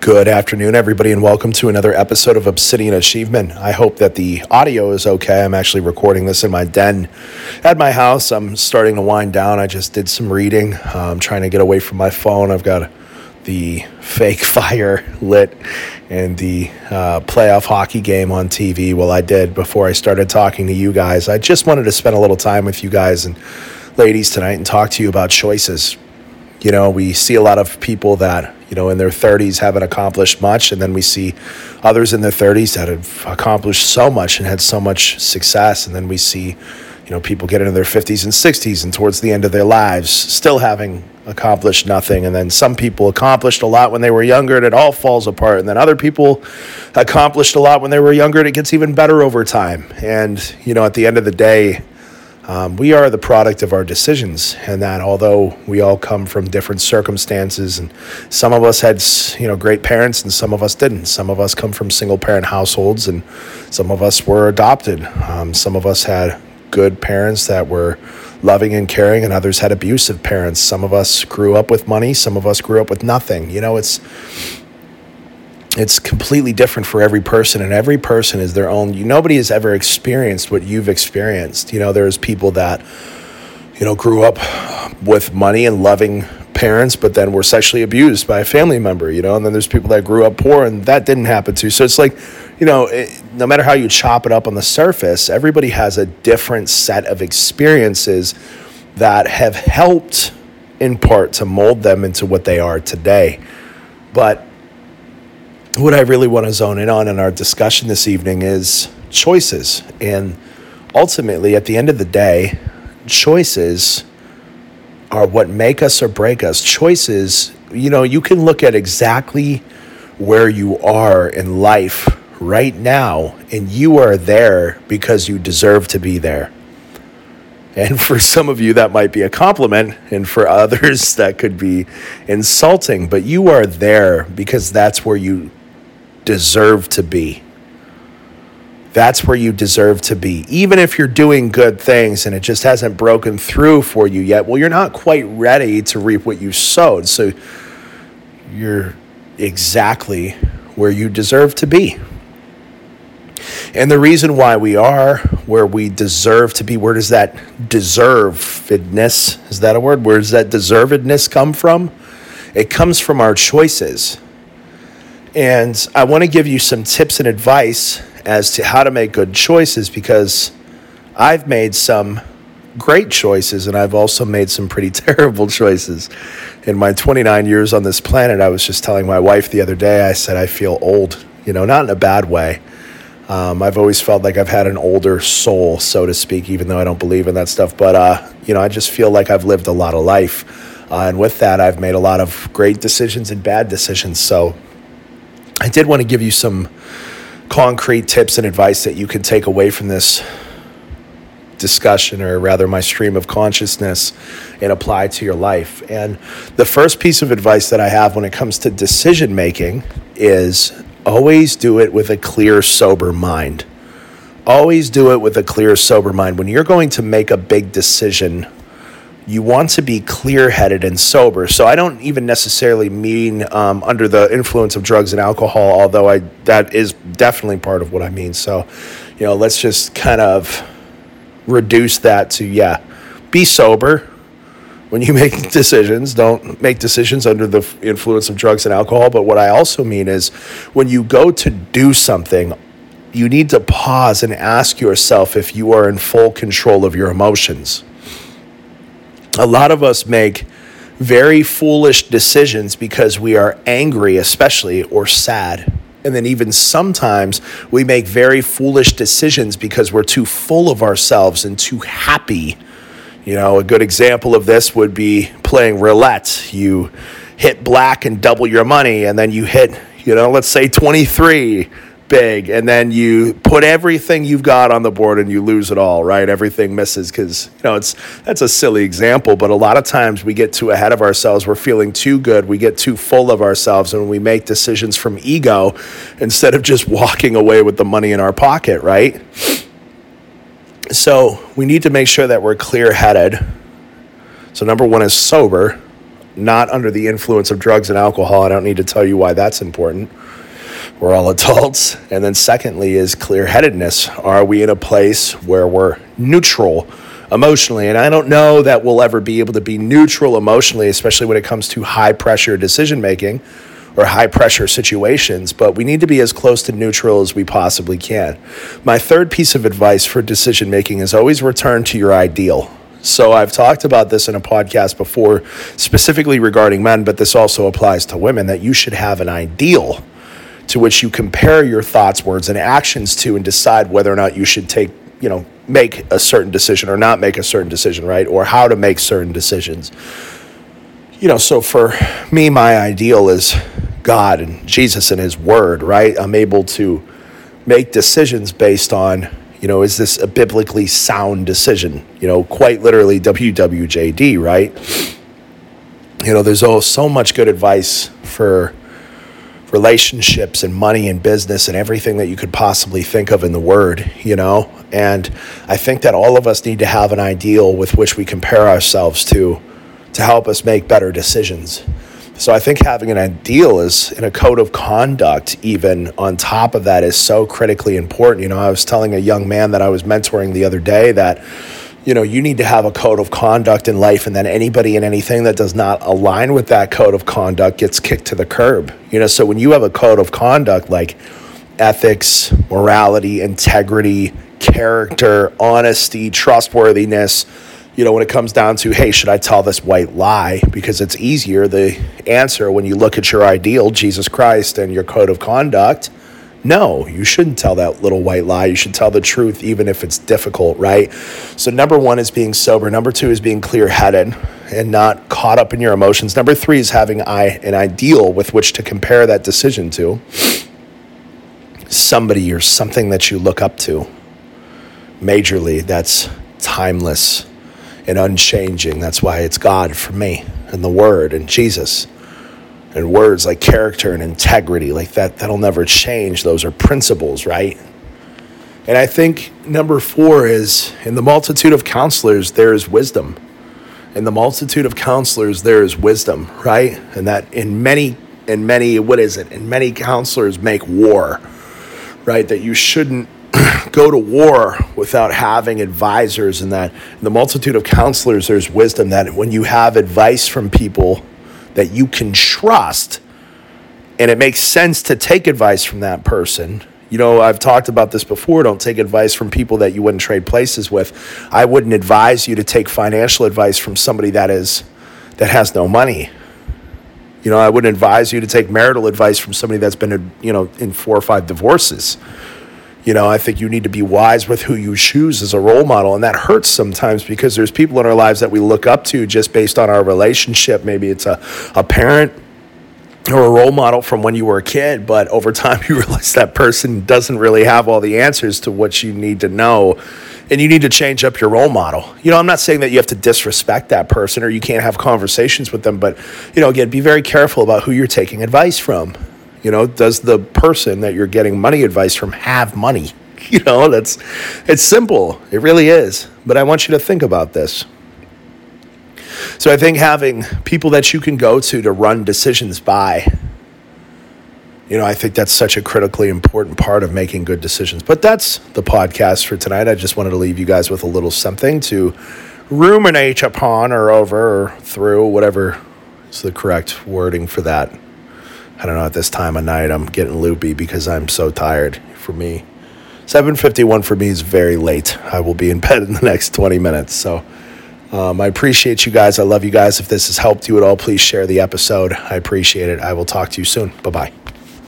Good afternoon, everybody, and welcome to another episode of Obsidian Achievement. I hope that the audio is okay. I'm actually recording this in my den at my house. I'm starting to wind down. I just did some reading. I'm trying to get away from my phone. I've got the fake fire lit and the uh, playoff hockey game on TV. Well, I did before I started talking to you guys. I just wanted to spend a little time with you guys and ladies tonight and talk to you about choices. You know, we see a lot of people that you know, in their 30s haven't accomplished much. And then we see others in their 30s that have accomplished so much and had so much success. And then we see, you know, people get into their 50s and 60s and towards the end of their lives still having accomplished nothing. And then some people accomplished a lot when they were younger and it all falls apart. And then other people accomplished a lot when they were younger and it gets even better over time. And, you know, at the end of the day, um, we are the product of our decisions, and that although we all come from different circumstances, and some of us had you know great parents, and some of us didn't. Some of us come from single parent households, and some of us were adopted. Um, some of us had good parents that were loving and caring, and others had abusive parents. Some of us grew up with money, some of us grew up with nothing. You know, it's it's completely different for every person and every person is their own. You, nobody has ever experienced what you've experienced. You know there's people that you know grew up with money and loving parents but then were sexually abused by a family member you know and then there's people that grew up poor and that didn't happen to so it's like you know it, no matter how you chop it up on the surface everybody has a different set of experiences that have helped in part to mold them into what they are today. But what I really want to zone in on in our discussion this evening is choices. And ultimately, at the end of the day, choices are what make us or break us. Choices, you know, you can look at exactly where you are in life right now, and you are there because you deserve to be there. And for some of you, that might be a compliment, and for others, that could be insulting. But you are there because that's where you deserve to be. That's where you deserve to be. Even if you're doing good things and it just hasn't broken through for you yet, well, you're not quite ready to reap what you sowed. So you're exactly where you deserve to be. And the reason why we are where we deserve to be, where does that deservedness, is that a word? Where does that deservedness come from? It comes from our choices. And I want to give you some tips and advice as to how to make good choices because I've made some great choices and I've also made some pretty terrible choices. In my 29 years on this planet, I was just telling my wife the other day, I said, I feel old, you know, not in a bad way. Um, I've always felt like I've had an older soul, so to speak, even though I don't believe in that stuff. But, uh, you know, I just feel like I've lived a lot of life. Uh, and with that, I've made a lot of great decisions and bad decisions. So I did want to give you some concrete tips and advice that you can take away from this discussion, or rather, my stream of consciousness, and apply to your life. And the first piece of advice that I have when it comes to decision making is always do it with a clear, sober mind. Always do it with a clear, sober mind. When you're going to make a big decision, you want to be clear headed and sober. So I don't even necessarily mean um, under the influence of drugs and alcohol, although I that is definitely part of what I mean. So, you know, let's just kind of reduce that to yeah, be sober when you make decisions. Don't make decisions under the influence of drugs and alcohol. But what I also mean is when you go to do something. You need to pause and ask yourself if you are in full control of your emotions a lot of us make very foolish decisions because we are angry, especially, or sad. And then, even sometimes, we make very foolish decisions because we're too full of ourselves and too happy. You know, a good example of this would be playing roulette. You hit black and double your money, and then you hit, you know, let's say 23 big and then you put everything you've got on the board and you lose it all right everything misses because you know it's that's a silly example but a lot of times we get too ahead of ourselves we're feeling too good we get too full of ourselves and we make decisions from ego instead of just walking away with the money in our pocket right so we need to make sure that we're clear headed so number one is sober not under the influence of drugs and alcohol. I don't need to tell you why that's important. We're all adults. And then, secondly, is clear headedness. Are we in a place where we're neutral emotionally? And I don't know that we'll ever be able to be neutral emotionally, especially when it comes to high pressure decision making or high pressure situations, but we need to be as close to neutral as we possibly can. My third piece of advice for decision making is always return to your ideal. So I've talked about this in a podcast before, specifically regarding men, but this also applies to women that you should have an ideal to which you compare your thoughts, words, and actions to and decide whether or not you should take, you know, make a certain decision or not make a certain decision, right? Or how to make certain decisions. You know, so for me, my ideal is God and Jesus and His Word, right? I'm able to make decisions based on, you know, is this a biblically sound decision? You know, quite literally WWJD, right? You know, there's oh, so much good advice for relationships and money and business and everything that you could possibly think of in the Word, you know? And I think that all of us need to have an ideal with which we compare ourselves to to help us make better decisions. So I think having an ideal is in a code of conduct, even on top of that, is so critically important. You know, I was telling a young man that I was mentoring the other day that, you know, you need to have a code of conduct in life, and then anybody and anything that does not align with that code of conduct gets kicked to the curb. You know, so when you have a code of conduct like ethics, morality, integrity, character, honesty, trustworthiness, you know, when it comes down to, hey, should I tell this white lie? Because it's easier. The answer when you look at your ideal, Jesus Christ, and your code of conduct, no, you shouldn't tell that little white lie. You should tell the truth, even if it's difficult, right? So, number one is being sober. Number two is being clear headed and not caught up in your emotions. Number three is having an ideal with which to compare that decision to somebody or something that you look up to majorly that's timeless and unchanging. That's why it's God for me and the Word and Jesus. And words like character and integrity, like that, that'll never change. Those are principles, right? And I think number four is in the multitude of counselors, there is wisdom. In the multitude of counselors, there is wisdom, right? And that in many, in many, what is it? In many counselors make war, right? That you shouldn't go to war without having advisors and that in the multitude of counselors there's wisdom that when you have advice from people that you can trust and it makes sense to take advice from that person. You know i've talked about this before. Don't take advice from people that you wouldn't trade places with. I wouldn't advise you to take financial advice from somebody that is that has no money. You know i wouldn't advise you to take marital advice from somebody that's been you know in four or five divorces you know, I think you need to be wise with who you choose as a role model. And that hurts sometimes because there's people in our lives that we look up to just based on our relationship. Maybe it's a, a parent or a role model from when you were a kid, but over time you realize that person doesn't really have all the answers to what you need to know. And you need to change up your role model. You know, I'm not saying that you have to disrespect that person or you can't have conversations with them, but, you know, again, be very careful about who you're taking advice from. You know, does the person that you're getting money advice from have money? You know, that's it's simple. It really is. But I want you to think about this. So I think having people that you can go to to run decisions by you know, I think that's such a critically important part of making good decisions. But that's the podcast for tonight. I just wanted to leave you guys with a little something to ruminate upon or over or through, whatever is the correct wording for that. I don't know, at this time of night, I'm getting loopy because I'm so tired for me. 7.51 for me is very late. I will be in bed in the next 20 minutes. So um, I appreciate you guys. I love you guys. If this has helped you at all, please share the episode. I appreciate it. I will talk to you soon. Bye bye.